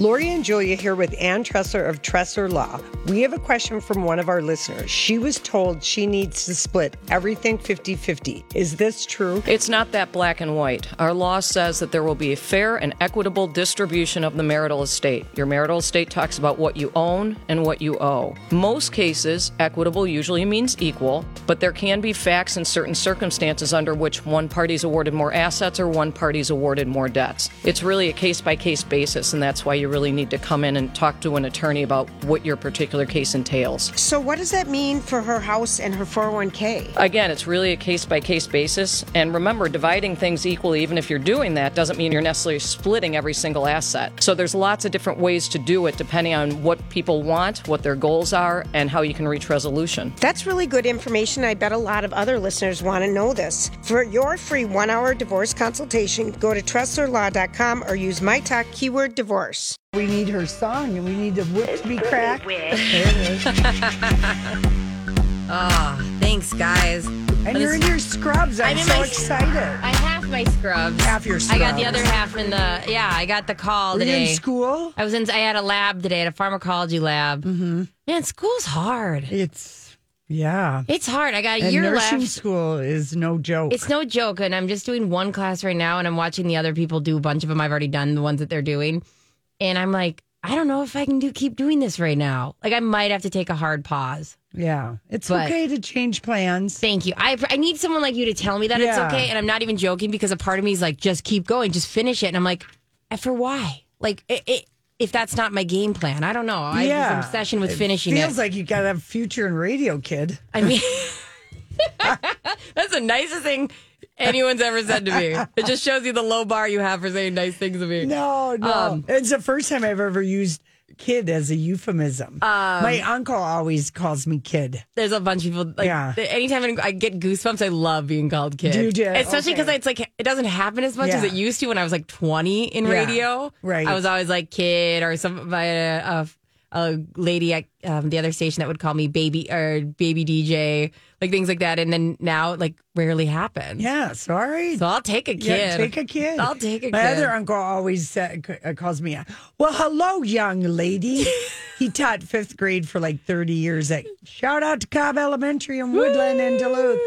Lori and Julia here with Ann Tressler of Tressler Law. We have a question from one of our listeners. She was told she needs to split everything 50 50. Is this true? It's not that black and white. Our law says that there will be a fair and equitable distribution of the marital estate. Your marital estate talks about what you own and what you owe. Most cases, equitable usually means equal, but there can be facts and certain circumstances under which one party's awarded more assets or one party's awarded more debts. It's really a case by case basis, and that's why you really need to come in and talk to an attorney about what your particular case entails. So, what does that mean for her house and her 401k? Again, it's really a case by case basis. And remember, dividing things equally, even if you're doing that, doesn't mean you're necessarily splitting every single asset. So, there's lots of different ways to do it depending on what people want, what their goals are, and how you can reach resolution. That's really good information. I bet a lot of other listeners want to know this. For your free one hour divorce consultation, go to TresslerLaw.com or use my talk keyword divorce. We need her song and we need the whip to be cracked. There it is. Oh, thanks, guys. And you're in your scrubs. I'm, I'm in so my- excited. I have my scrubs. Half your scrubs. I got the scrubs. other half in the. Yeah, I got the call Were you today. in school? I was in. I had a lab today at a pharmacology lab. Mm-hmm. Man, school's hard. It's, yeah. It's hard. I got a And year nursing left. school is no joke. It's no joke, and I'm just doing one class right now, and I'm watching the other people do a bunch of them. I've already done the ones that they're doing, and I'm like, I don't know if I can do keep doing this right now. Like, I might have to take a hard pause. yeah. It's But- okay to change plans. Thank you. I I need someone like you to tell me that Yeah. it's okay, and I'm not even joking because a part of me is like, just keep going, just finish it, and I'm like, "Eh, for why? Like, it, it, if that's not my game plan, I don't know. I have yeah. this obsession with finishing It Feels it. like you got to have future in radio, kid. I mean, that's the nicest thing anyone's ever said to me. It just shows you the low bar you have for saying nice things to me. No, no. Um, it's the first time I've ever used kid as a euphemism. Um, My uncle always calls me kid. There's a bunch of people like Yeah. anytime I get goosebumps, I love being called kid. Do? Especially because Okay. it's like it doesn't happen as much as it used to when I was like 20 in Yeah. radio. Right. I was always like kid or some by a, a, a lady at um, the other station that would call me baby or baby DJ, like things like that. And then now it like rarely happens. Yeah, sorry. So I'll take a kid. Yeah, take a kid. I'll take a My kid. other uncle always uh, uh, calls me, well, hello, young lady. he taught fifth grade for like 30 years. At, shout out to Cobb Elementary in Woodland and Duluth.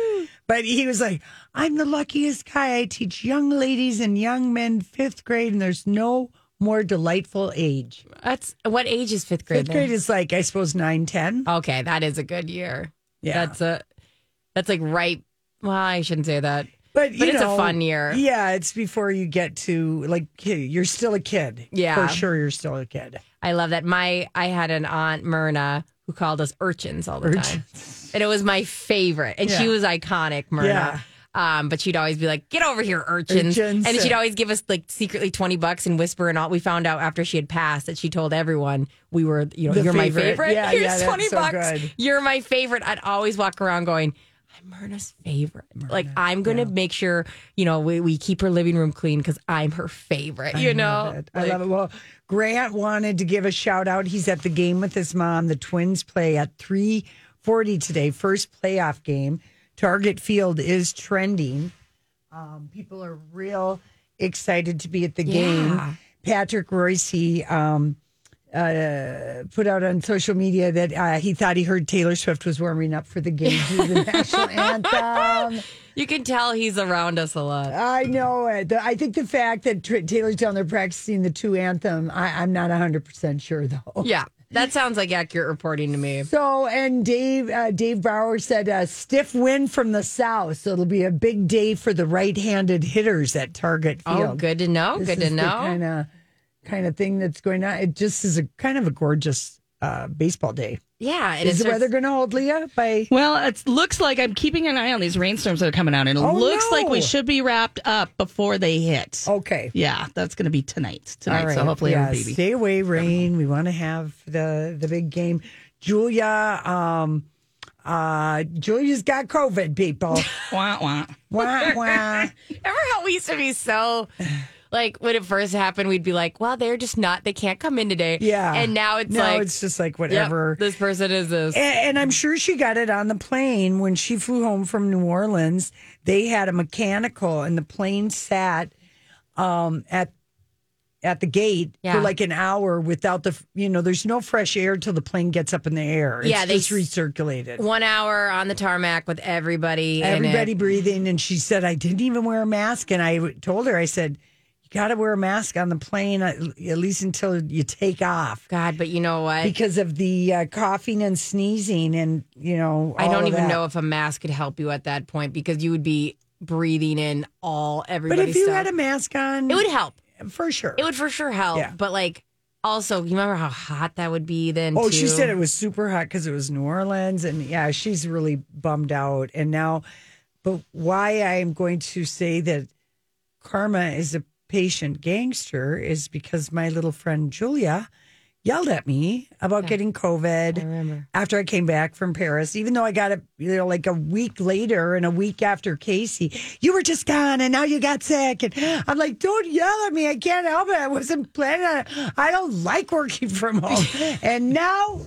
But he was like, I'm the luckiest guy. I teach young ladies and young men fifth grade, and there's no more delightful age. That's what age is fifth grade? Fifth grade is like, I suppose, 9, 10. okay, that is a good year. Yeah. That's a that's like right. Well, I shouldn't say that. But, But it's a fun year. Yeah, it's before you get to like you're still a kid. Yeah. for sure, you're still a kid. I love that. My I had an aunt Myrna who called us urchins all the time, and it was my favorite. And she was iconic, Myrna. Yeah. Um, but she'd always be like, "Get over here, urchins!" Urchins. And she'd always give us like secretly twenty bucks and whisper and all. We found out after she had passed that she told everyone we were, you know, The you're my favorite. favorite. Yeah, Here's yeah, twenty so bucks. good. You're my favorite. I'd always walk around going. I'm Myrna's favorite. like I'm going to make sure you know we, we keep her living room clean because I'm her favorite. You I know, love it. I love it. Well, Grant wanted to give a shout out. He's at the game with his mom. The Twins play at three forty today. First playoff game. Target Field is trending. Um, people are real excited to be at the Yeah. game. Patrick Royce, um, uh, put out on social media that uh, he thought he heard Taylor Swift was warming up for the game to the national anthem. You can tell he's around us a lot. I know it. I think the fact that Tr- Taylor's down there practicing the two anthem, I, I'm not 100% sure though. Yeah, that sounds like accurate reporting to me. So, and Dave uh, Dave Brower said a stiff wind from the south. So it'll be a big day for the right handed hitters at Target Field. Oh, good to know. This good to know. Kind of kind of thing that's going on. It just is a kind of a gorgeous uh, baseball day. yeah, and Is it the weather going to hold, Leah? By Well, it looks like I'm keeping an eye on these rainstorms that are coming out, and it Oh, looks like we should be wrapped up before they hit. okay. Yeah, that's going to be tonight. Tonight, All right. so hopefully yeah, baby. stay away, rain. We want to have the the big game. Julia, um, uh, Julia's got COVID. People, Wah, wah. wah wah. Remember how we used to be so like when it first happened, we'd be like, "Well, they're just not. They can't come in today." Yeah. and now it's now like, it's just like "Yep, whatever. this person is this. And, and I'm sure she got it on the plane when she flew home from New Orleans. They had a mechanical, and the plane sat um, at at the gate Yeah. for like an hour without the you know. There's no fresh air till the plane gets up in the air. It's Yeah, they just recirculated. One hour on the tarmac with everybody. in Everybody breathing, and she said, "I didn't even wear a mask." And I told her, I said, "You got to wear a mask on the plane at at least until you take off." God, but you know what? Because of the uh, coughing and sneezing, and you know, I don't even that. know if a mask could help you at that point because you would be breathing in all everything. But if you stuff. had a mask on, it would help. for sure. It would for sure help. Yeah. But like, also, you remember how hot that would be then? Oh, too? she said it was super hot because it was New Orleans, and yeah, she's really bummed out. And now, but why I am going to say that Karma is a patient gangster is because my little friend Julia yelled at me about getting COVID after I came back from Paris, even though I got it, you know, like a week later and a week after Casey. You were just gone and now you got sick. And I'm like, don't yell at me. I can't help it. I wasn't planning on it. I don't like working from home. and now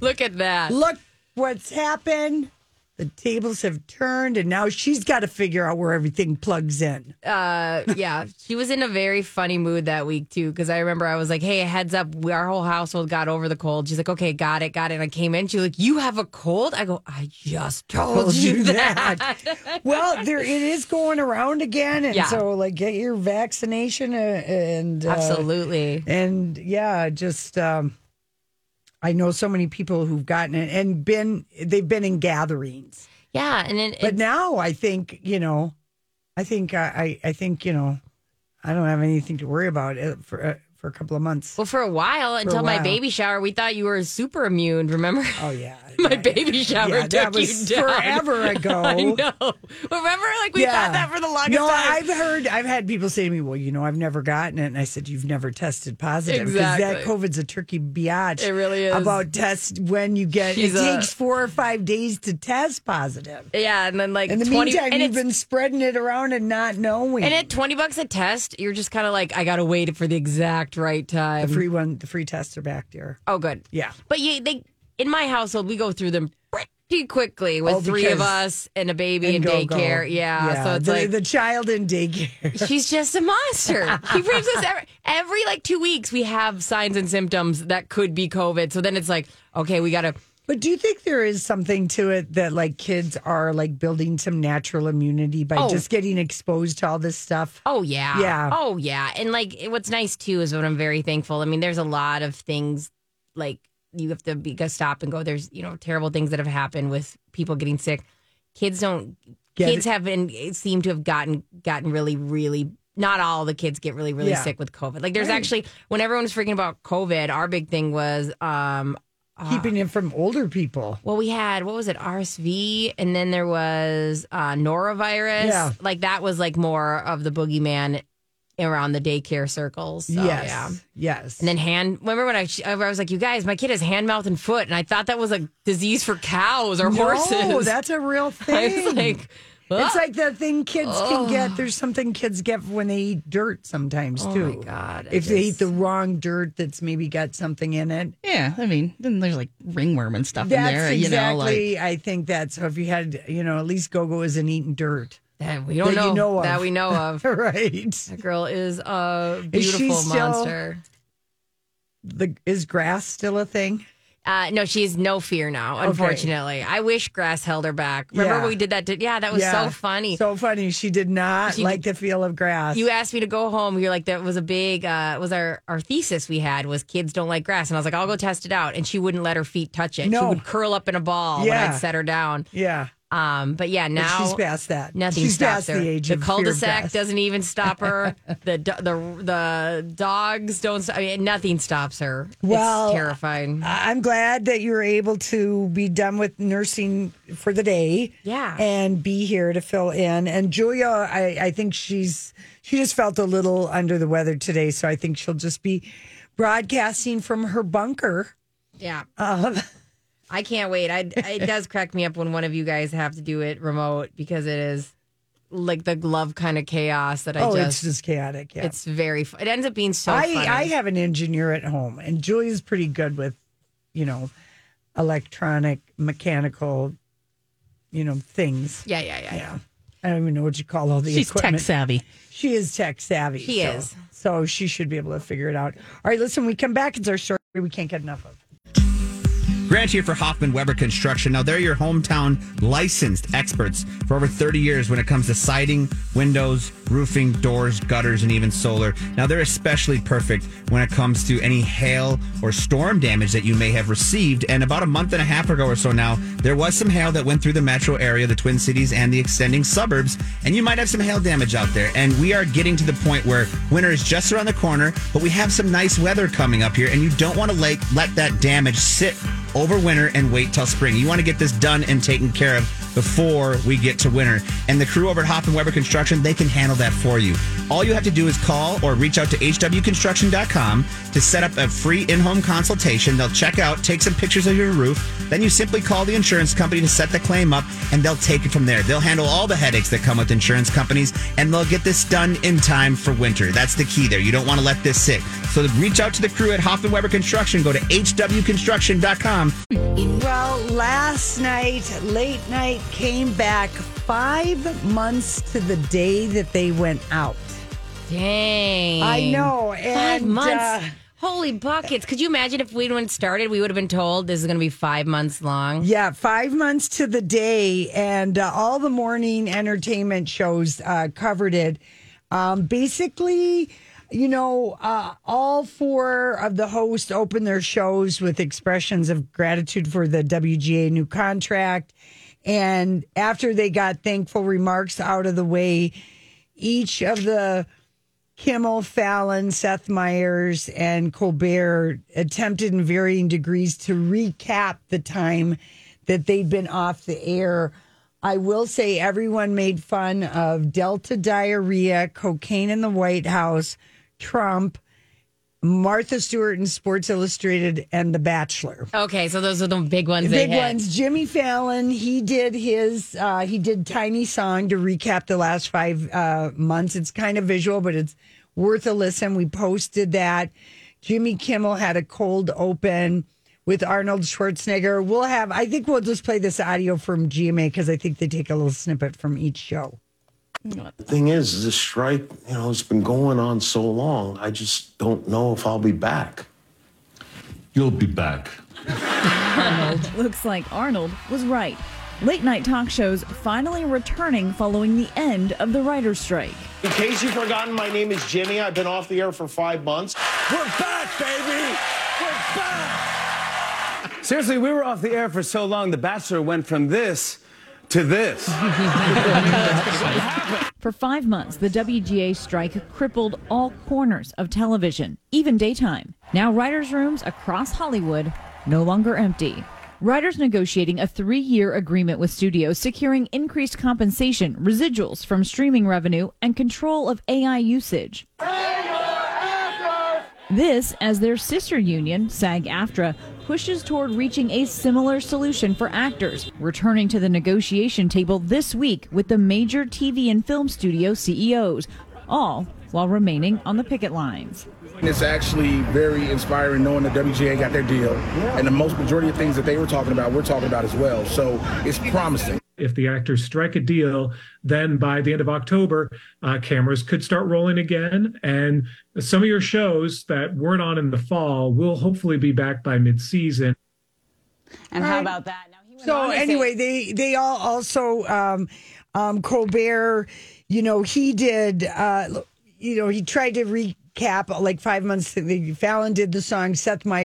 Look at that. look what's happened. The tables have turned, and now she's got to figure out where everything plugs in. uh, yeah, she was in a very funny mood that week too. Because I remember I was like, "Hey, heads up, we, our whole household got over the cold." She's like, "Okay, got it, got it." And I came in, she was like, "You have a cold?" I go, "I just told, Told you you that." well, there it is going around again, and Yeah. so like get your vaccination uh, and uh, Absolutely. and yeah, just um, I know so many people who've gotten it and been they've been in gatherings, Yeah, and then but now I think you know, I think I I, think you know, I don't have anything to worry about for uh, for a couple of months. well, for a while until my while. baby shower, we thought you were super immune. Remember? Oh yeah, My yeah, baby shower yeah, took that was you down. forever ago. I know. Remember, like we thought that for the longest no, time. I've heard, I've had people say to me, "Well, you know, I've never gotten it," and I said, "You've never tested positive because that COVID's a tricky biatch." It really is. about test when you get. She's it a- takes four or five days to test positive. yeah, and then like In the 20, meantime, and you've been spreading it around and not knowing. And at 20 bucks a test, you're just kind of like, I got to wait for the exact right time. the free one, the free tests are back there. oh, good. Yeah. But you, they, in my household, we go through them pretty quickly with Oh, three of us and a baby in And go, go. daycare. Yeah. So it's the, like, the child in daycare. she's just a monster. He brings us every, every like two weeks, we have signs and symptoms that could be COVID. So then it's like, okay, we got to. But do you think there is something to it that like kids are like building some natural immunity by Oh. just getting exposed to all this stuff? Oh yeah, Yeah. Oh yeah, and like what's nice too is what I'm very thankful. I mean, there's a lot of things like you have to be stop and go. There's you know terrible things that have happened with people getting sick. Kids don't. Get kids it. have been seem to have gotten gotten really really. Not all the kids get really really Yeah. sick with COVID. Like there's Right. actually when everyone was freaking about COVID, our big thing was um Keeping it from older people. well, we had what was it, RSV, and then there was uh, norovirus. Yeah. Like that was like more of the boogeyman around the daycare circles. So, yes. yeah. Yes. And then hand. Remember when I, I was like, "You guys, my kid has hand, mouth, and foot," and I thought that was a disease for cows or horses. No, that's a real thing. I was like, it's like the thing kids can get. There's something kids get when they eat dirt sometimes Oh, too. my God, I If they eat the wrong dirt that's maybe got something in it. Yeah, I mean, then there's like ringworm and stuff That's in there. You know, like. I think that's so. If you had, you know, at least Gogo isn't eating dirt, that we don't that know, you know of. that we know of. right? That girl is a Is beautiful still- monster. the is grass still a thing? Uh, no, she has no fear now. Unfortunately, I wish grass held her back. Remember Yeah. when we did that? To, yeah, that was Yeah. so funny. So funny. She did not She- like the feel of grass. you asked me to go home. You're like, that was a big, uh, was our, our thesis we had was kids don't like grass. And I was like, I'll go test it out. And she wouldn't let her feet touch it. She No. would curl up in a ball when Yeah. I'd set her down. yeah. Um, but yeah, now she's past that. Nothing She's stops past her. the age the cul-de-sac doesn't even stop her. the the the dogs don't. Stop. I mean, nothing stops her. Well, it's terrifying. I'm glad that you're able to be done with nursing for the day. Yeah. And be here to fill in. And Julia, I, I think she's she just felt a little under the weather today. So I think she'll just be broadcasting from her bunker. yeah. Um, I can't wait. I, it does crack me up when one of you guys have to do it remote because it is like the glove kind of chaos that I oh, just. it's just chaotic. Yeah. It's very. It ends up being so. I, funny. I have an engineer at home, and Julia's pretty good with, you know, electronic, mechanical, you know, things. Yeah, yeah, yeah, yeah. Yeah. I don't even know what you call all the She's equipment. tech savvy. She is tech savvy. She so, is. So she should be able to figure it out. All right, listen, we come back. It's our story we can't get enough of. Grant here for Hoffman Weber Construction. Now, they're your hometown licensed experts for over 30 years when it comes to siding, windows, roofing, doors, gutters, and even solar. Now, they're especially perfect when it comes to any hail or storm damage that you may have received. And about a month and a half ago or so now, there was some hail that went through the metro area, the Twin Cities, and the extending suburbs. And you might have some hail damage out there. And we are getting to the point where winter is just around the corner, but we have some nice weather coming up here, and you don't want to like, let that damage sit over winter and wait till spring. You want to get this done and taken care of before we get to winter. And the crew over at Hoffman Weber Construction, they can handle that for you. All you have to do is call or reach out to hwconstruction.com to set up a free in-home consultation. They'll check out, take some pictures of your roof. Then you simply call the insurance company to set the claim up and they'll take it from there. They'll handle all the headaches that come with insurance companies and they'll get this done in time for winter. That's the key there. You don't want to let this sit. So reach out to the crew at Hoffman Weber Construction. Go to hwconstruction.com. Well, last night, late night came back five months to the day that they went out. Dang. I know. Five months. uh, Holy buckets. Could you imagine if we went started, we would have been told this is going to be five months long? Yeah, five months to the day, and uh, all the morning entertainment shows uh, covered it. Um, basically, you know, uh, all four of the hosts opened their shows with expressions of gratitude for the WGA new contract. And after they got thankful remarks out of the way, each of the Kimmel, Fallon, Seth Meyers, and Colbert attempted in varying degrees to recap the time that they'd been off the air. I will say everyone made fun of Delta diarrhea, cocaine in the White House, Trump, Martha Stewart in Sports Illustrated, and The Bachelor. Okay, so those are the big ones. Big hit. ones. Jimmy Fallon, he did his, uh, he did Tiny Song to recap the last five uh, months. It's kind of visual, but it's worth a listen. We posted that. Jimmy Kimmel had a cold open with Arnold Schwarzenegger. We'll have, I think we'll just play this audio from GMA because I think they take a little snippet from each show. The thing is, this strike, you know, it's been going on so long. I just don't know if I'll be back. You'll be back. Arnold. Looks like Arnold was right. Late night talk shows finally returning following the end of the writer's strike. In case you've forgotten, my name is Jimmy. I've been off the air for five months. We're back, baby! We're back! Seriously, we were off the air for so long, The Bachelor went from this to this. For five months, the WGA strike crippled all corners of television, even daytime. Now, writers' rooms across Hollywood no longer empty. Writers negotiating a three year agreement with studios, securing increased compensation, residuals from streaming revenue, and control of AI usage. This as their sister union, SAG AFTRA, pushes toward reaching a similar solution for actors, returning to the negotiation table this week with the major TV and film studio CEOs, all while remaining on the picket lines. It's actually very inspiring knowing that WGA got their deal, and the most majority of things that they were talking about, we're talking about as well. So it's promising. If the actors strike a deal, then by the end of October, uh, cameras could start rolling again. And some of your shows that weren't on in the fall will hopefully be back by mid-season. And how about that? So anyway, they they all also um, um, Colbert. You know, he did. Uh, you know, he tried to recap like five months. Fallon did the song. Seth Meyers.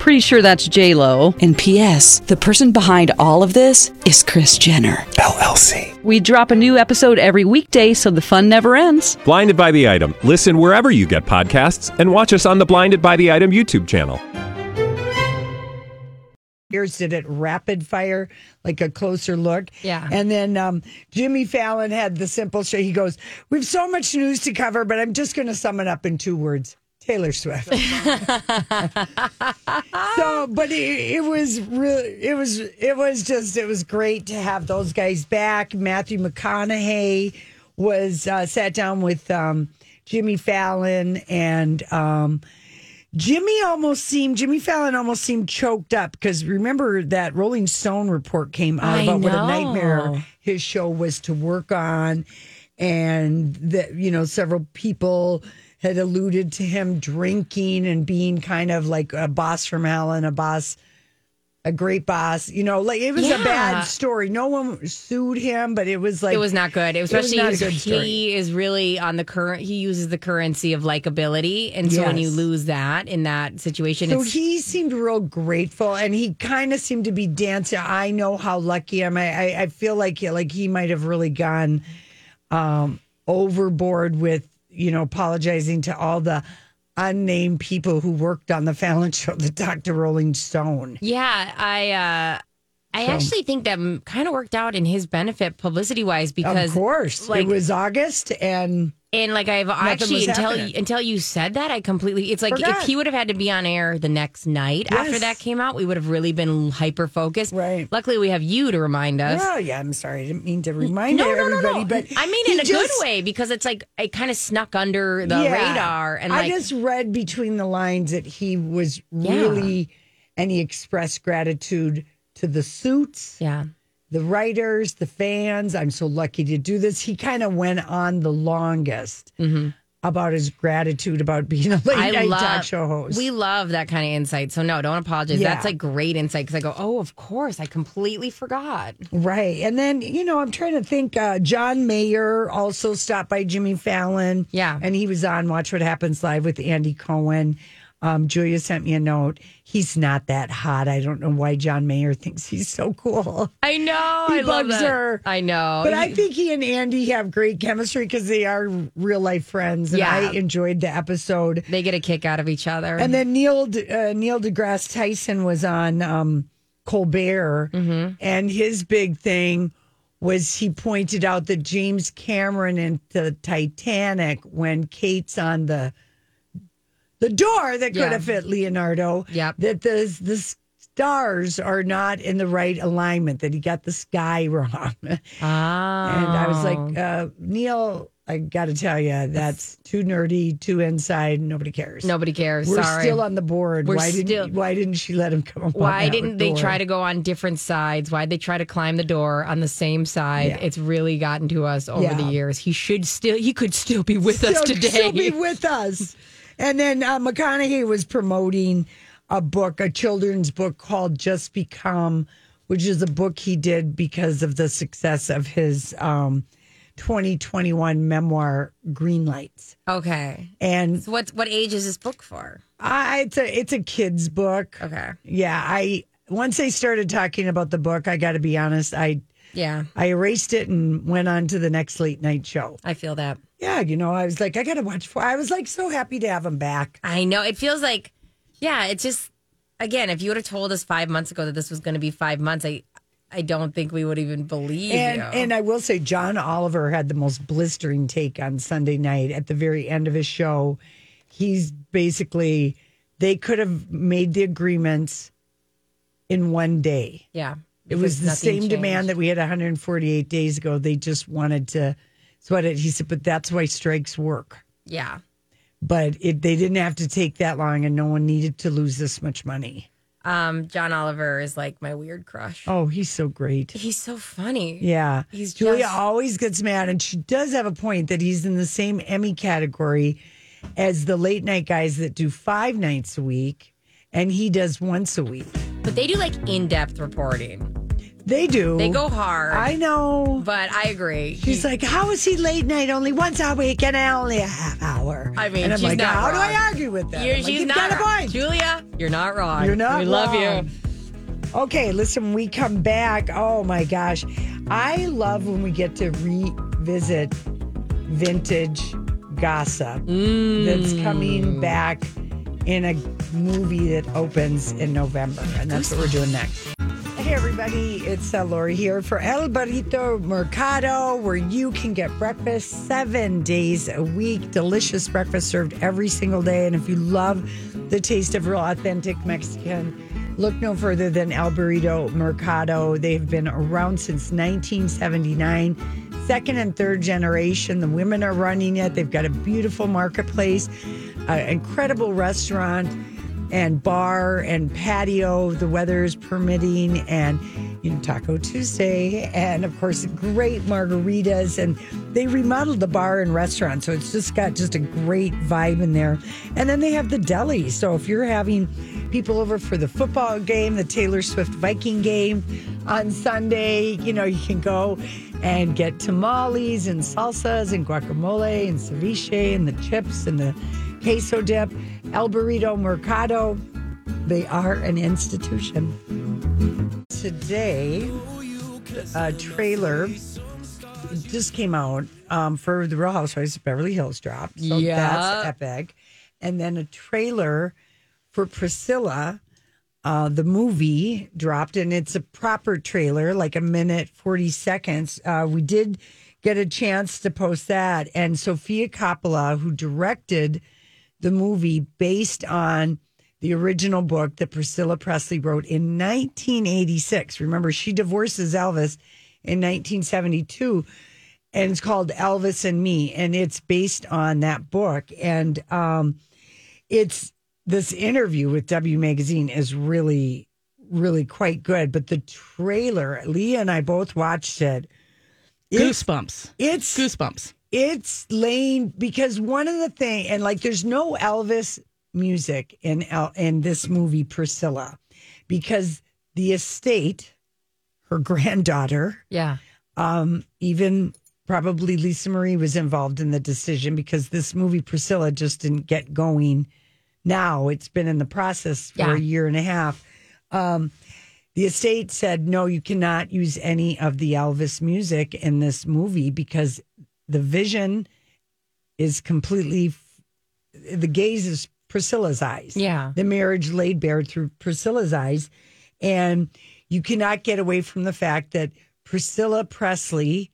Pretty sure that's J Lo. And P.S. The person behind all of this is Kris Jenner LLC. We drop a new episode every weekday, so the fun never ends. Blinded by the item. Listen wherever you get podcasts, and watch us on the Blinded by the Item YouTube channel. Here's did it rapid fire, like a closer look. Yeah. And then um, Jimmy Fallon had the simple show. He goes, We've so much news to cover, but I'm just going to sum it up in two words Taylor Swift. so, but it, it was really, it was, it was just, it was great to have those guys back. Matthew McConaughey was uh, sat down with um, Jimmy Fallon and, um, Jimmy almost seemed Jimmy Fallon almost seemed choked up because remember that Rolling Stone report came out I about what a nightmare his show was to work on, and that you know several people had alluded to him drinking and being kind of like a boss from hell and a boss, a great boss. You know, like it was a bad story. No one sued him, but it was like it was not good. It was it was especially not a good story. he is really on the current. He uses the currency of likability, and so when you lose that in that situation, So it's he seemed real grateful, and he kind of seemed to be dancing. I know how lucky I am. I, I, I feel like like he might have really gone um, overboard with you know apologizing to all the unnamed people who worked on the Fallon show the Dr. Rolling Stone. Yeah, I uh I So- actually think that kind of worked out in his benefit publicity wise because of course, like it was August, and and like I've Nothing actually until happening. until you said that I completely it's like Forgot. if he would have had to be on air the next night after that came out we would have really been hyper focused. Right. Luckily we have you to remind us. well, yeah, I'm sorry, I didn't mean to remind no, no, no, no. but I mean in a good way because it's like it kind of snuck under the Yeah. radar and I just read between the lines that he was Yeah. really, and he expressed gratitude to the suits, yeah. The writers, the fans. I'm so lucky to do this. He kind of went on the longest about his gratitude about being a late Mm-hmm. I night love, talk show host. We love that kind of insight. So no, don't apologize. Yeah. That's like great insight because I go, oh, of course, I completely forgot. Right. And then, you know, I'm trying to think. Uh, John Mayer also stopped by Jimmy Fallon. Yeah. And he was on Watch What Happens Live with Andy Cohen. Um, Julia sent me a note. He's not that hot. I don't know why John Mayer thinks he's so cool. I know. He I love that. her. I know. But I think he and Andy have great chemistry because they are real life friends. And Yeah. I enjoyed the episode. they get a kick out of each other. And then Neil uh, Neil deGrasse Tyson was on um, Colbert, Mm-hmm. and his big thing was he pointed out that James Cameron in the Titanic, when Kate's on the the door that could Yeah. have fit Leonardo, Yep. that the the stars are not in the right alignment. That he got the sky wrong, and ah, I was like, uh, Neil. I got to tell you, that's too nerdy, too inside. Nobody cares. nobody cares. We're Sorry. still on the board. We're why still- didn't Why didn't she let him come? Why didn't they door? try to go on different sides? Why they try to climb the door on the same side? Yeah. It's really gotten to us over Yeah. the years. He should still, he could still be with us today. Still be with us. And then uh, McConaughey was promoting a book, a children's book called Just Because, which is a book he did because of the success of his um, 2021 memoir, Green Lights. okay. And So what what age is this book for? I, it's a it's a kid's book. Okay. Yeah, I once they started talking about the book, I got to be honest, I Yeah. I erased it and went on to the next late night show. I feel that. Yeah, you know, I was like, I got to watch. Four. I was like so happy to have him back. I know. It feels like, yeah, it's just, again, if you would have told us five months ago that this was going to be five months, I, I don't think we would even believe And you. and I will say, John Oliver had the most blistering take on Sunday night at the very end of his show. He's basically they could have made the agreements in one day. yeah. It was the same changed. demand that we had 148 days ago. They just wanted to sweat it. He said, but that's why strikes work. Yeah. But it, they didn't have to take that long, and no one needed to lose this much money. Um, John Oliver is like my weird crush. Oh, he's so great. He's so funny. Yeah. He's Julia just- always gets mad, and she does have a point that he's in the same Emmy category as the late night guys that do five nights a week, and he does once a week. But they do like in depth reporting. They do. They go hard. I know. But I agree. She's like, How is he late night only once a week and only a half hour? I mean, and I'm like, How do. I argue with that? You're, like, she's not got a wrong. point. Julia, you're not wrong. You're not We love you. Okay, listen, we come back, oh my gosh. I love when we get to revisit vintage gossip that's coming mm. back in a movie that opens in November. And that's what we're doing next. Hey, everybody, it's uh, Lori here for El Burrito Mercado, where you can get breakfast seven days a week. Delicious breakfast served every single day. And if you love the taste of real authentic Mexican, look no further than El Burrito Mercado. They've been around since 1979. Second and third generation. The women are running it. They've got a beautiful marketplace, an incredible restaurant and bar and patio. The weather is permitting, and you know Taco Tuesday, and of course great margaritas. And they remodeled the bar and restaurant, so it's just got just a great vibe in there. And then they have the deli. So if you're having people over for the football game, the Taylor Swift Viking game on Sunday, you know you can go and get tamales and salsas and guacamole and ceviche and the chips and the queso dip, El Burrito Mercado. They are an institution. Today, a trailer just came out um, for the Real Housewives of Beverly Hills dropped. So Yeah. that's epic. And then a trailer for Priscilla, uh, the movie dropped, and it's a proper trailer, like a minute, 40 seconds. Uh, we did get a chance to post that. And Sofia Coppola, who directed the movie based on the original book that Priscilla Presley wrote in 1986. Remember, she divorces Elvis in 1972, and it's called Elvis and Me, and it's based on that book. And um, it's this interview with W Magazine is really, really quite good. But the trailer, Leah and I both watched it. Goosebumps. It's Goosebumps. It's laying because one of the thing and like there's no Elvis music in El, in this movie Priscilla because the estate her granddaughter Yeah. um even probably Lisa Marie was involved in the decision because this movie Priscilla just didn't get going now it's been in the process for Yeah. a year and a half um the estate said no you cannot use any of the Elvis music in this movie because the vision is completely the gaze is Priscilla's eyes. Yeah. The marriage laid bare through Priscilla's eyes. And you cannot get away from the fact that Priscilla Presley,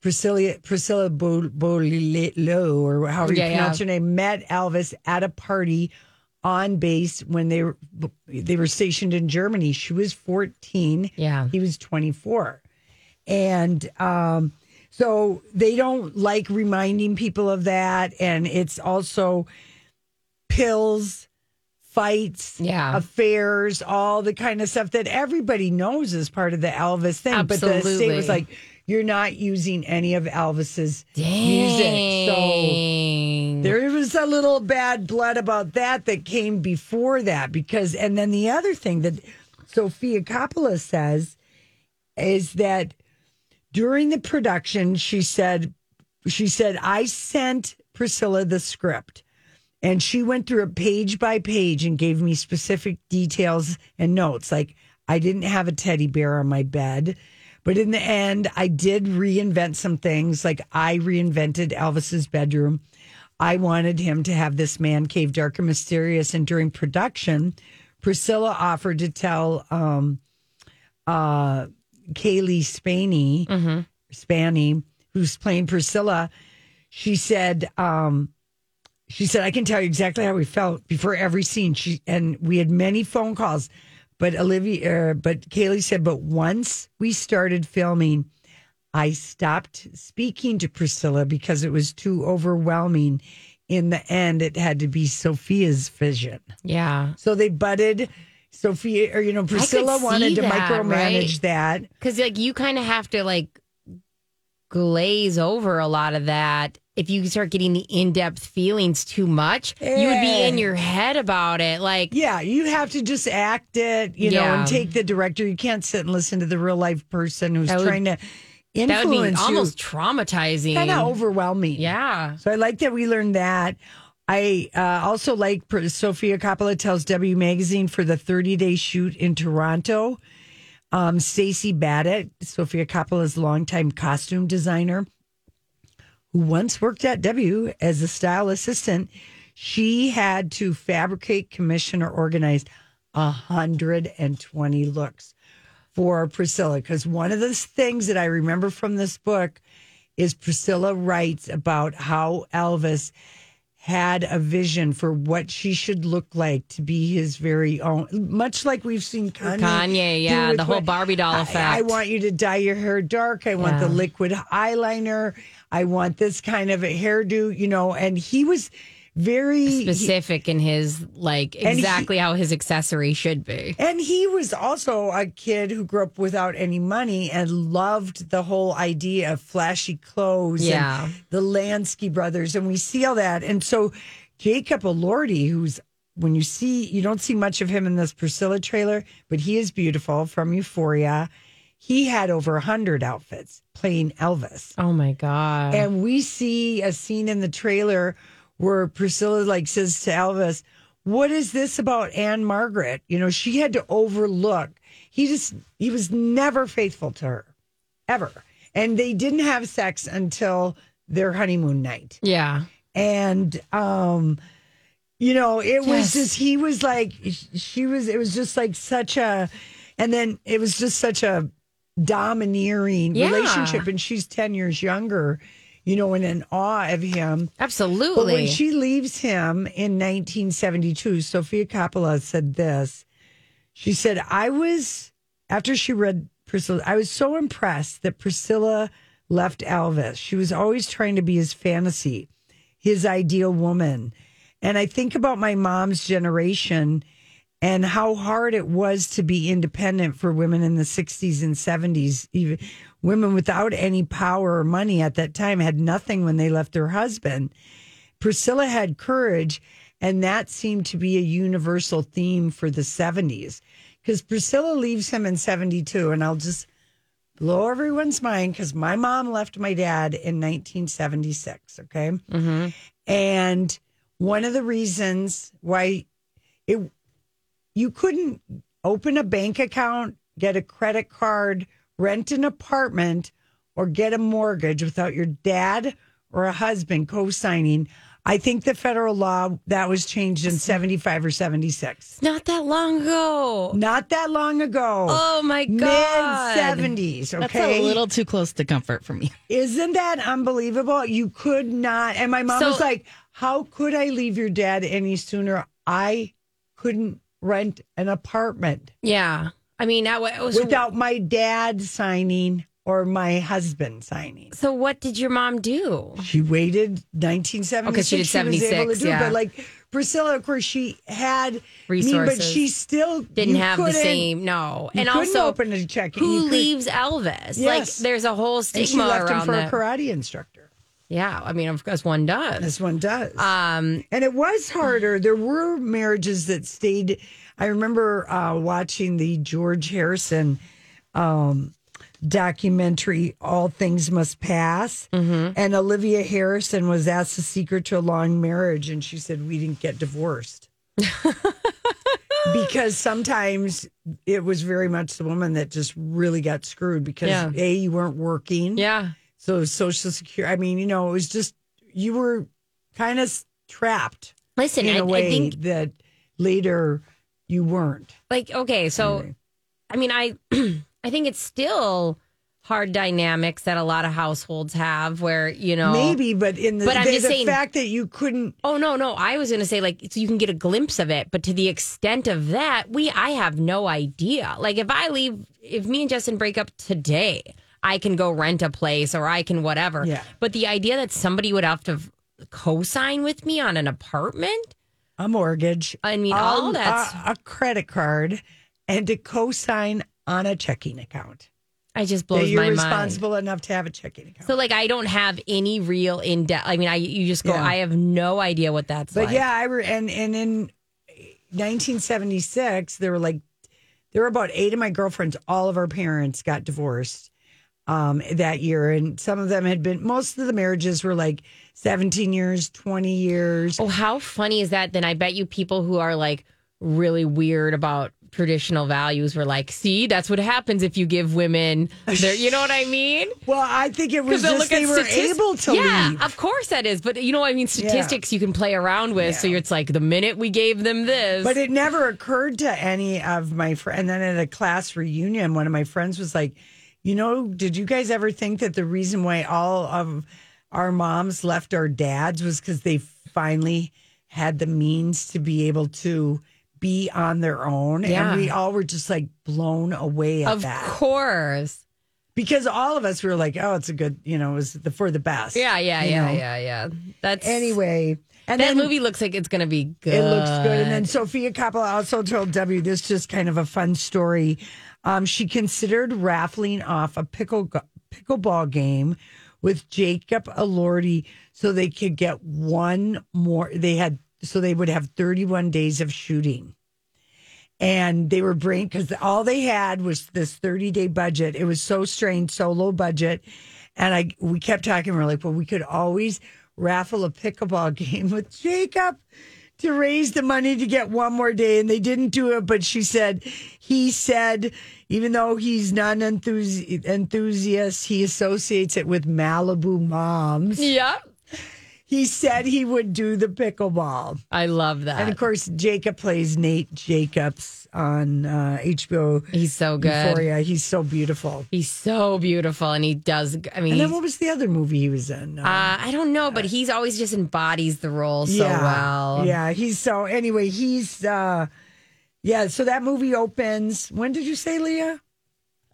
Priscilla Priscilla Bo- Bolillo, or however you Yeah, pronounce yeah. her name, met Elvis at a party on base when they were they were stationed in Germany. She was 14. Yeah. He was 24. And um so they don't like reminding people of that. And it's also pills, fights, Yeah. affairs, all the kind of stuff that everybody knows is part of the Elvis thing. But the state was like, you're not using any of Elvis's music. So there was a little bad blood about that that came before that because, and then the other thing that Sofia Coppola says is that during the production, she said, she said, I sent Priscilla the script and she went through it page by page and gave me specific details and notes. Like, I didn't have a teddy bear on my bed, But in the end, I did reinvent some things. Like I reinvented Elvis's bedroom. I wanted him to have this man cave, dark and mysterious. And during production, Priscilla offered to tell um, uh, Cailee Spaeny, Spaeny, who's playing Priscilla. She said, um, she said, I can tell you exactly how we felt before every scene. She and we had many phone calls, but Olivia, uh, but Cailee said, but once we started filming, I stopped speaking to Priscilla because it was too overwhelming. In the end, it had to be Sofia's vision. Yeah. So they butted. Sofia, or you know, Priscilla wanted to that, micromanage right? that. Because like you kind of have to like glaze over a lot of that. If you start getting the in depth feelings too much, you would be in Eh. your head about it. Like Yeah, you have to just act it, you know, and take the director. You can't sit and listen to the real life person who's would- trying to that would be influence almost traumatizing. kind of overwhelming. Yeah. So I like that we learned that. I uh, also like Sofia Coppola tells W Magazine for the 30 day shoot in Toronto. Um, Stacey Battat, Sofia Coppola's longtime costume designer, who once worked at W as a style assistant, she had to fabricate, commission, or organize 120 looks for Priscilla. Because one of the things that I remember from this book is Priscilla writes about how Elvis had a vision for what she should look like to be his very own, much like we've seen Kanye. Kanye, yeah, the whole what- Barbie doll effect. I, want you to dye your hair dark. I want the liquid eyeliner. I want this kind of a hairdo, you know. And he was very specific in his like And he- exactly how his accessory should be. and he was also a kid who grew up without any money and loved the whole idea of flashy clothes Yeah. and the Lansky brothers. And we see all that. And so Jacob Elordi, who's when you see you don't see much of him in this Priscilla trailer, but he is beautiful from Euphoria. He had over a hundred outfits playing Elvis. Oh my god. And we see a scene in the trailer where Priscilla like says to Elvis, "What is this about Ann-Margret?" You know, she had to overlook. He just he was never faithful to her, ever. And they didn't have sex until their honeymoon night. Yeah. And um you know, it was just he was like she was it was just like such a and then it was just such a domineering Yeah. relationship and she's 10 years younger you know and in awe of him. Absolutely. but when she leaves him in 1972 sofia coppola said this. She said i was after she read priscilla i was so impressed that priscilla left elvis. She was always trying to be his fantasy his ideal woman. And i think about my mom's generation and how hard it was to be independent for women in the 60s and 70s even women without any power or money at that time had nothing when they left their husband. Priscilla had courage and that seemed to be a universal theme for the 70s because priscilla leaves him in 72 and i'll just blow everyone's mind because my mom left my dad in 1976 okay? Mm-hmm. And one of the reasons why it you couldn't open a bank account, get a credit card, rent an apartment, or get a mortgage without your dad or a husband co-signing. I think the federal law that was changed in 75 or 76. Not that long ago. Not that long ago. Oh my God. Mid god. 70s, That's okay? a little too close to comfort for me. Isn't that unbelievable? You could not. And my mom So- was like, How could I leave your dad any sooner? I couldn't rent an apartment Yeah. I mean, that was without my dad signing or my husband signing. So what did your mom do? She waited 1976. Okay, she did was able to 76, do it. yeah. But like Priscilla, of course, she had I mean, but she still Didn't have the same no. and also open a check. Who leaves Elvis? Like there's a whole stigma And she left him for that. a karate instructor. Yeah, I mean, of course, one does. This one does. Um, and it was harder. There were marriages that stayed. I remember uh, watching the George Harrison um, documentary, All Things Must Pass. Mm-hmm. And Olivia Harrison was asked the secret to a long marriage, and she said, We didn't get divorced. because because sometimes it was very much the woman that just really got screwed because Yeah. a you weren't working. Yeah. So social security. I mean, you know, it was just you were kind of trapped. Listen, in I- a I way think- that later you weren't. Like, okay, so I mean, I I think it's still hard dynamics that a lot of households have where, you know Maybe, but in the, But I'm the, just the saying- fact that you couldn't. Oh no, no. I was gonna say like so you can get a glimpse of it, but to the extent of that, we I have no idea. Like if I leave if me and Justin break up today, I can go rent a place or I can whatever. Yeah. But the idea that somebody would have to co-sign with me on an apartment, a mortgage, I mean, all- um, all that's a, a credit card, and to co-sign on a checking account. I just blows you're my mind. responsible enough to have a checking account. So like I don't have any real in depth. I mean, I you just go. Yeah. I have no idea what that's But like. yeah, I re- and and in 1976, there were like there were about eight of my girlfriends. All of our parents got divorced um, that year, and some of them had been. Most of the marriages were like 17 years, 20 years. Oh, how funny is that? Then I bet you people who are like really weird about traditional values were like, see, that's what happens if you give women their, you know what I mean? Well, I think it was just they were statis- able to yeah, leave. of course that is. But you know, what I mean, statistics you can play around with. So it's like the minute we gave them this, But it never occurred to any of my friends. And then at a class reunion, one of my friends was like, you know, did you guys ever think that the reason why all of our moms left our dads was because they finally had the means to be able to be on their own? Yeah. And we all were just like blown away at of that. course. Because all of us were like, oh, it's a good, you know, it was the, for the best. Yeah, yeah, yeah, know? yeah, yeah. That's Anyway. And that then- movie looks like it's going to be good. It looks good. And then Sofia Coppola also told W this just kind of a fun story. Um, she considered raffling off a pickle pickleball game with Jacob Elordi so they could get one more. They had so they would have 31 days of shooting. And they were brain because all they had was this 30 day budget. It was so strange, so low budget. And I we kept talking. We are like, well, we could always raffle a pickleball game with Jacob to raise the money to get one more day. And they didn't do it. But she said, he said, even though he's not an enthusi- enthusiast, he associates it with Malibu moms. Yeah. He said he would do the pickleball. I love that. And of course, Jacob plays Nate Jacobs on uh, HBO. He's so good. Euphoria. He's so beautiful. He's so beautiful, and he does. I mean, And then what was the other movie he was in? uh, I don't know, but he's always just embodies the role so yeah, well. Yeah, he's so. Anyway, he's. uh Yeah, so that movie opens. When did you say, Leah?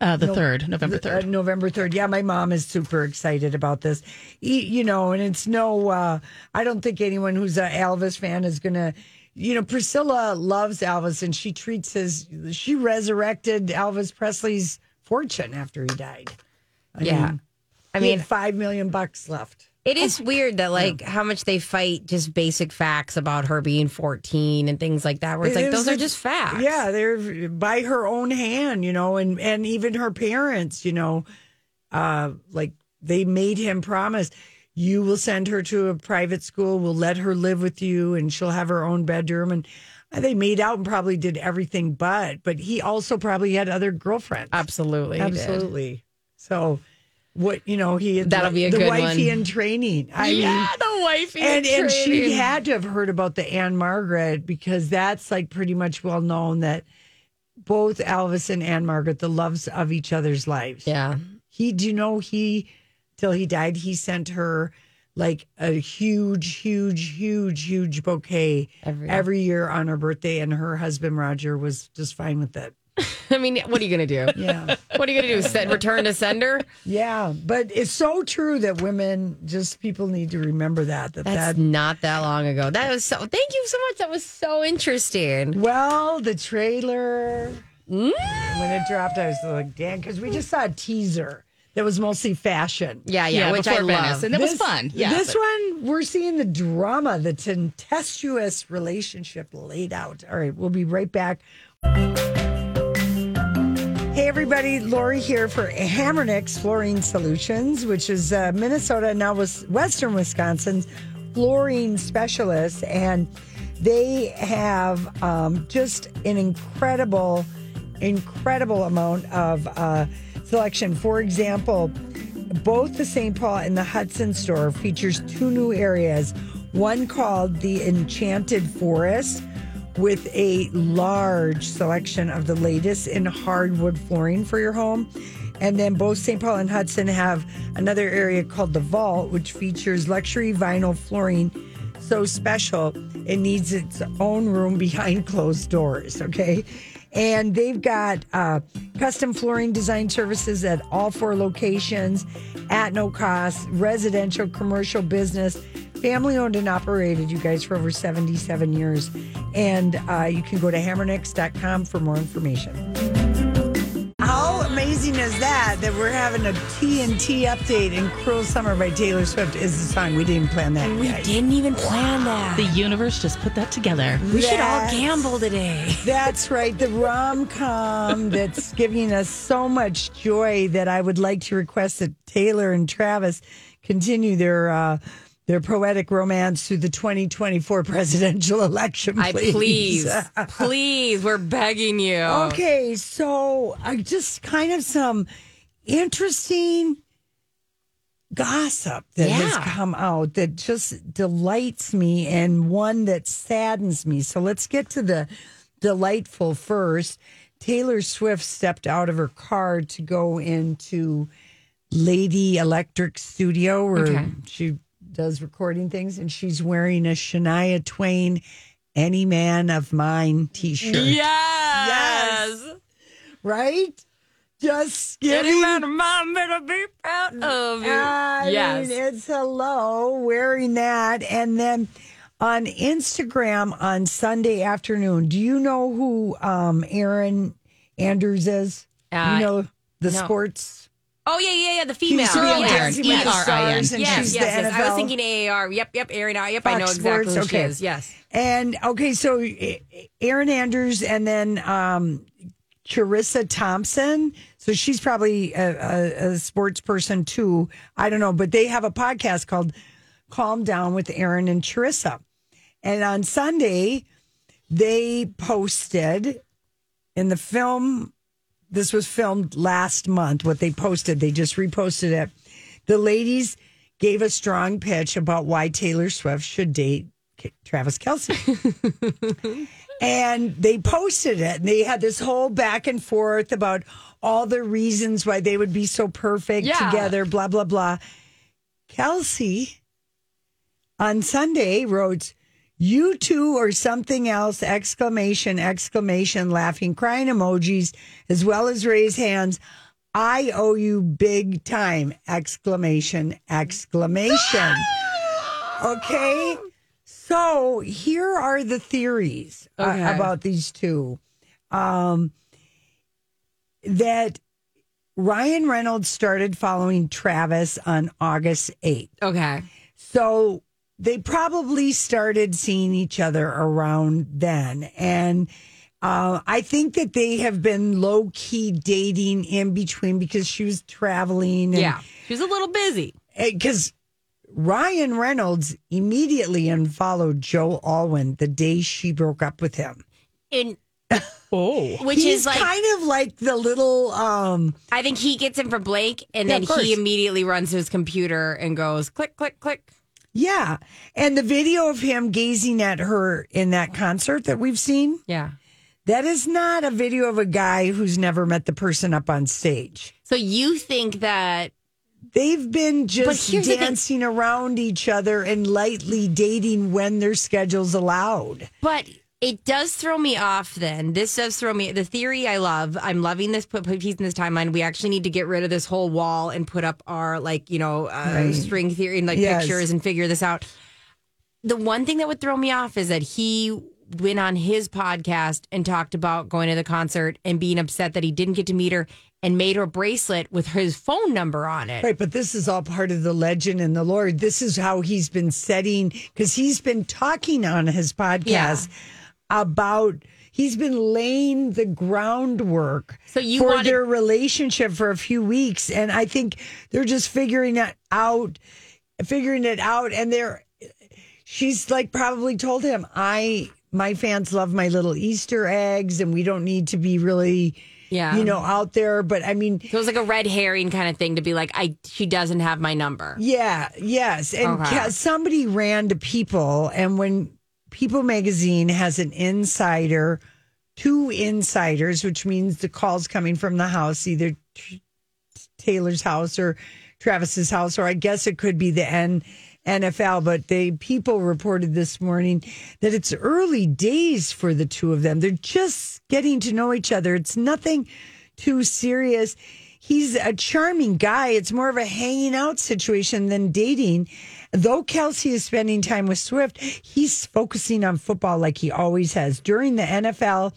Uh, the No- third, November Uh, third. November 3rd. Yeah, my mom is super excited about this. E- You know, and it's no, uh, I don't think anyone who's an Elvis fan is going to, you know, Priscilla loves Elvis and she treats his, she resurrected Elvis Presley's fortune after he died. I Yeah. Mean, I he mean- had five million bucks left. It is weird that like how much they fight just basic facts about her being 14 and things like that. Where it's like those are just facts. Yeah, they're by her own hand, you know, and and even her parents, you know, uh, like they made him promise you will send her to a private school, we'll let her live with you, and she'll have her own bedroom, and they made out and probably did everything but. But he also probably had other girlfriends. Absolutely, absolutely. So. What you know, he had That'll be a the good wifey one. in training. I Yeah, mean, the wifey in and and she had to have heard about the Ann-Margret because that's like pretty much well known that both Elvis and Ann-Margret, the loves of each other's lives. Yeah. He, do you know he, till he died, he sent her like a huge, huge, huge, huge bouquet Every- every year on her birthday, and her husband Roger was just fine with it. I mean, what are you going to do? Yeah. What are you going to do? Send, return to sender? Yeah, but it's so true that women just people need to remember that that That's that not that long ago. That was so. Thank you so much. That was so interesting. Well, the trailer Mm. when it dropped, I was like, "Damn!" Because we just saw a teaser that was mostly fashion. Yeah, yeah, Yeah, which I before Venice, love. and it was fun. Yeah, this but- one we're seeing the drama, the tempestuous relationship laid out. All right, we'll be right back. Everybody, Lori here for Hamernick's Flooring Solutions, which is uh, Minnesota now was Western Wisconsin's flooring specialist, and they have um, just an incredible, incredible amount of uh, selection. For example, both the St. Paul and the Hudson store features two new areas. One called the Enchanted Forest, with a large selection of the latest in hardwood flooring for your home. And then both St. Paul and Hudson have another area called the Vault, which features luxury vinyl flooring so special it needs its own room behind closed doors. Okay. And they've got uh, custom flooring design services at all four locations at no cost, residential, commercial, business, family owned and operated, you guys, for over 77 years. And uh, you can go to hamernicks.com for more information. How amazing is that that we're having a TNT update and Cruel Summer by Taylor Swift is the song. We didn't plan that. We guys. didn't even plan that. The universe just put that together. We should all gamble today. That's right. The rom com that's giving us so much joy that I would like to request that Taylor and Travis continue their uh, their poetic romance through the 2024 presidential election. I Please, please, please, we're begging you. okay, so I just kind of some interesting gossip that has come out that just delights me and one that saddens me. So let's get to the delightful first. Taylor Swift stepped out of her car to go into Lady Electric Studio where Okay. she does recording things and she's wearing a Shania Twain Any Man of Mine t-shirt. Yes. Right? Just Any giving man of mine better be proud of you. I yes. mean, it's hello wearing that. And then on Instagram on Sunday afternoon, do you know who um, Erin Andrews is? Uh, you know the no. sports. Oh yeah, yeah, yeah. The He female. be yes, Dancing with yes. and yes, she's yes, yes. I was thinking AAR. Yep, yep. Erin. Yep, I know exactly who she is. Yes. And okay, so Erin Andrews and then um, Charissa Thompson. So she's probably a, a, a sports person too. I don't know, but they have a podcast called Calm Down with Erin and Charissa. And on Sunday, they posted in the film. This was filmed last month. What they posted, they just reposted it. The ladies gave a strong pitch about why Taylor Swift should date Travis Kelce. and they posted it and they had this whole back and forth about all the reasons why they would be so perfect Yeah. together, blah, blah, blah. Kelce on Sunday wrote, you two or something else, exclamation, exclamation, laughing, crying emojis, as well as raise hands. I owe you big time, exclamation, exclamation. Okay. So here are the theories uh, about these two. Um, that Ryan Reynolds started following Travis on August 8th. Okay. So they probably started seeing each other around then. And uh, I think that they have been low key dating in between because she was traveling. And, Yeah. She was a little busy. Because Ryan Reynolds immediately unfollowed Joe Alwyn the day she broke up with him. In Oh. which He's is like kind of like the little um I think he gets him from Blake, and Yeah, then he immediately runs to his computer and goes click, click, click. Yeah. And the video of him gazing at her in that concert that we've seen, Yeah. that is not a video of a guy who's never met the person up on stage. So you think that They've been just here's the thing. dancing around each other and lightly dating when their schedules allowed. But it does throw me off then. This does throw me. The theory I love. I'm loving this put, put piece in this timeline. We actually need to get rid of this whole wall and put up our, like, you know, uh, Right. string theory and like Yes. pictures and figure this out. The one thing that would throw me off is that he went on his podcast and talked about going to the concert and being upset that he didn't get to meet her and made her a bracelet with his phone number on it. Right, but this is all part of the legend and the Lord. This is how he's been setting because he's been talking on his podcast about he's been laying the groundwork So you for wanted- their relationship for a few weeks, and I think they're just figuring it out, figuring it out, and they're. she's like probably told him, I my fans love my little Easter eggs, and we don't need to be really, Yeah. you know, out there. But I mean, So it was like a red herring kind of thing to be like, I she doesn't have my number. Yeah, yes. And Okay. somebody ran to People, and when People magazine has an insider, two insiders, which means the calls coming from the house, either Taylor's house or Travis's house, or I guess it could be the N. NFL, but they people reported this morning that it's early days for the two of them. They're just getting to know each other. It's nothing too serious. He's a charming guy. It's more of a hanging out situation than dating. Though Kelce is spending time with Swift, he's focusing on football like he always has. During the NFL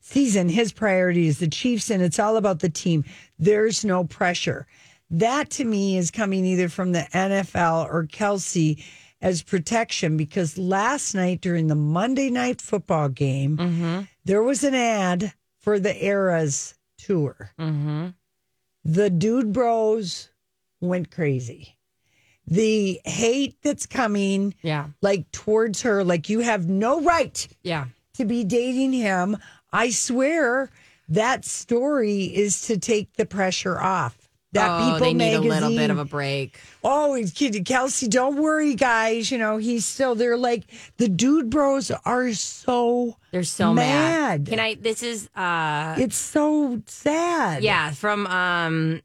season, his priority is the Chiefs, and it's all about the team. There's no pressure. That to me is coming either from the NFL or Kelce as protection because last night during the Monday night football game, there was an ad for the Eras tour. Mm-hmm. The dude bros went crazy. The hate that's coming, Yeah. like towards her, like you have no right Yeah. to be dating him. I swear that story is to take the pressure off. That oh, People they need magazine. a little bit of a break. Oh, kidding. Kelce, don't worry, guys. You know, he's still there. Like the dude bros are so They're so mad. mad. Can I? This is uh, It's so sad. yeah, from um,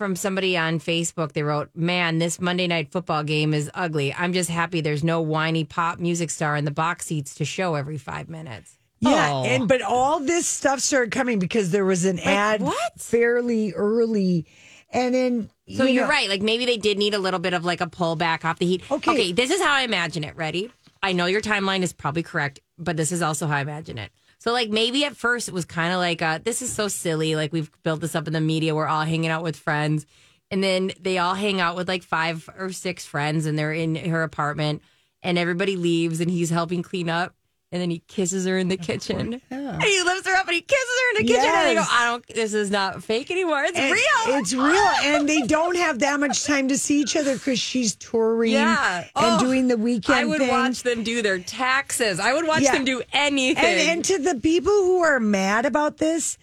from somebody on Facebook. They wrote, "Man, this Monday night football game is ugly. I'm just happy there's no whiny pop music star in the box seats to show every five minutes." Yeah, Oh. and but all this stuff started coming because there was an ad fairly early, and then So you you're right. Like maybe they did need a little bit of like a pullback off the heat. Okay. Okay, this is how I imagine it. Ready? I know your timeline is probably correct, but this is also how I imagine it. So like maybe at first it was kind of like uh this is so silly. Like we've built this up in the media. We're all hanging out with friends. And then they all hang out with like five or six friends and they're in her apartment and everybody leaves and he's helping clean up. And then he kisses her in the kitchen. And he lifts her up and he kisses her in the kitchen. And they go, I don't, this is not fake anymore. It's And real. It's real, and they don't have that much time to see each other because she's touring Yeah. and Oh, doing the weekend. I would thing. watch them do their taxes. I would watch Yeah. them do anything. And, and to the people who are mad about this,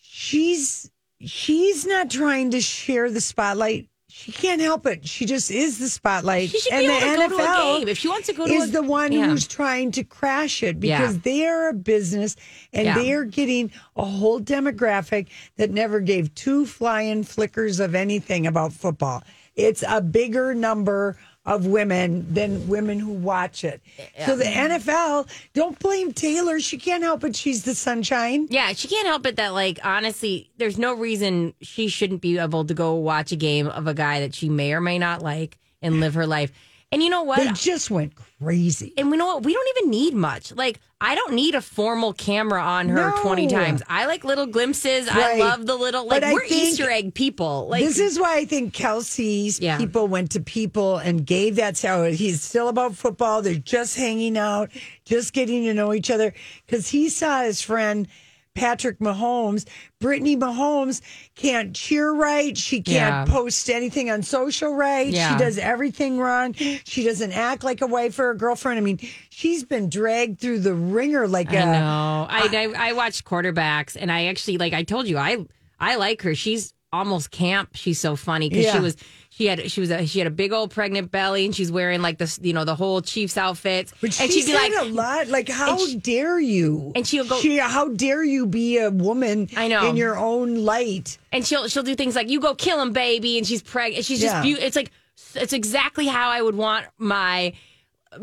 she's she's not trying to share the spotlight. She can't help it. She just is the spotlight. She should and be the able to go to a NFL game. If she wants to go to is a- the one Yeah. who's trying to crash it because Yeah. they are a business and Yeah. they are getting a whole demographic that never gave two flying flickers of anything about football. It's a bigger number of women than women who watch it. So the NFL, don't blame Taylor. She can't help it. She's the sunshine. yeah, she can't help it that, like, honestly, there's no reason she shouldn't be able to go watch a game of a guy that she may or may not like and live her life. And you know what? They just went crazy. And we know what? We don't even need much. Like, I don't need a formal camera on her No. 20 times. I like little glimpses. I love the little, like, But we're Easter egg people. Like, this is why I think Kelce's Yeah. people went to people and gave that how he's still about football. They're just hanging out, just getting to know each other. Because he saw his friend Patrick Mahomes. Brittany Mahomes can't cheer right. She can't Yeah. post anything on social right. Yeah. She does everything wrong. She doesn't act like a wife or a girlfriend. I mean, she's been dragged through the wringer like I a know. I, I I watched quarterbacks, and I actually like. I told you, I I like her. She's almost camp. She's so funny because Yeah. she was she had she was a, she had a big old pregnant belly, and she's wearing like this, you know, the whole Chiefs outfits. But and she's she'd be like, a lot. Like, how she- dare you? and she'll go- She, how dare you be a woman? I know. in your own light. and she'll she'll do things like you go kill him, baby, and she's pregnant. She's just Yeah. beautiful. It's like it's exactly how I would want my.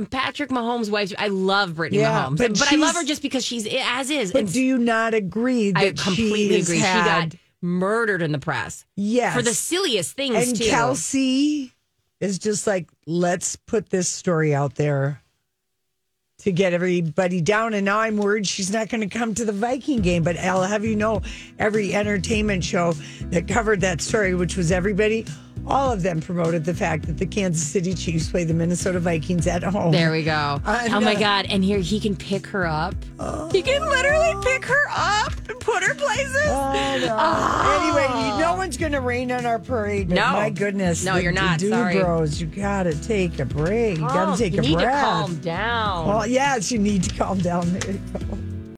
Patrick Mahomes' wife. I love Brittany Yeah, Mahomes, but but, I love her just because she's as is. But And do you not agree that I completely she agree. had, She got murdered in the press. yes For the silliest things and too. Kelce is just like, let's put this story out there to get everybody down. And now I'm worried she's not going to come to the Viking game. But I'll have you know, every entertainment show that covered that story, which was everybody, all of them promoted the fact that the Kansas City Chiefs play the Minnesota Vikings at home. There we go. And, oh my uh, god! And here he can pick her up. he can literally pick her up and put her places. Oh, no. Oh. Anyway, you- no one's going to rain on our parade. No. my goodness. No, the- you're not. Dude Sorry. bros, you got to take a break. You got Oh, to take you a need to breath. calm down. Well, yes, you need to calm down. There you go.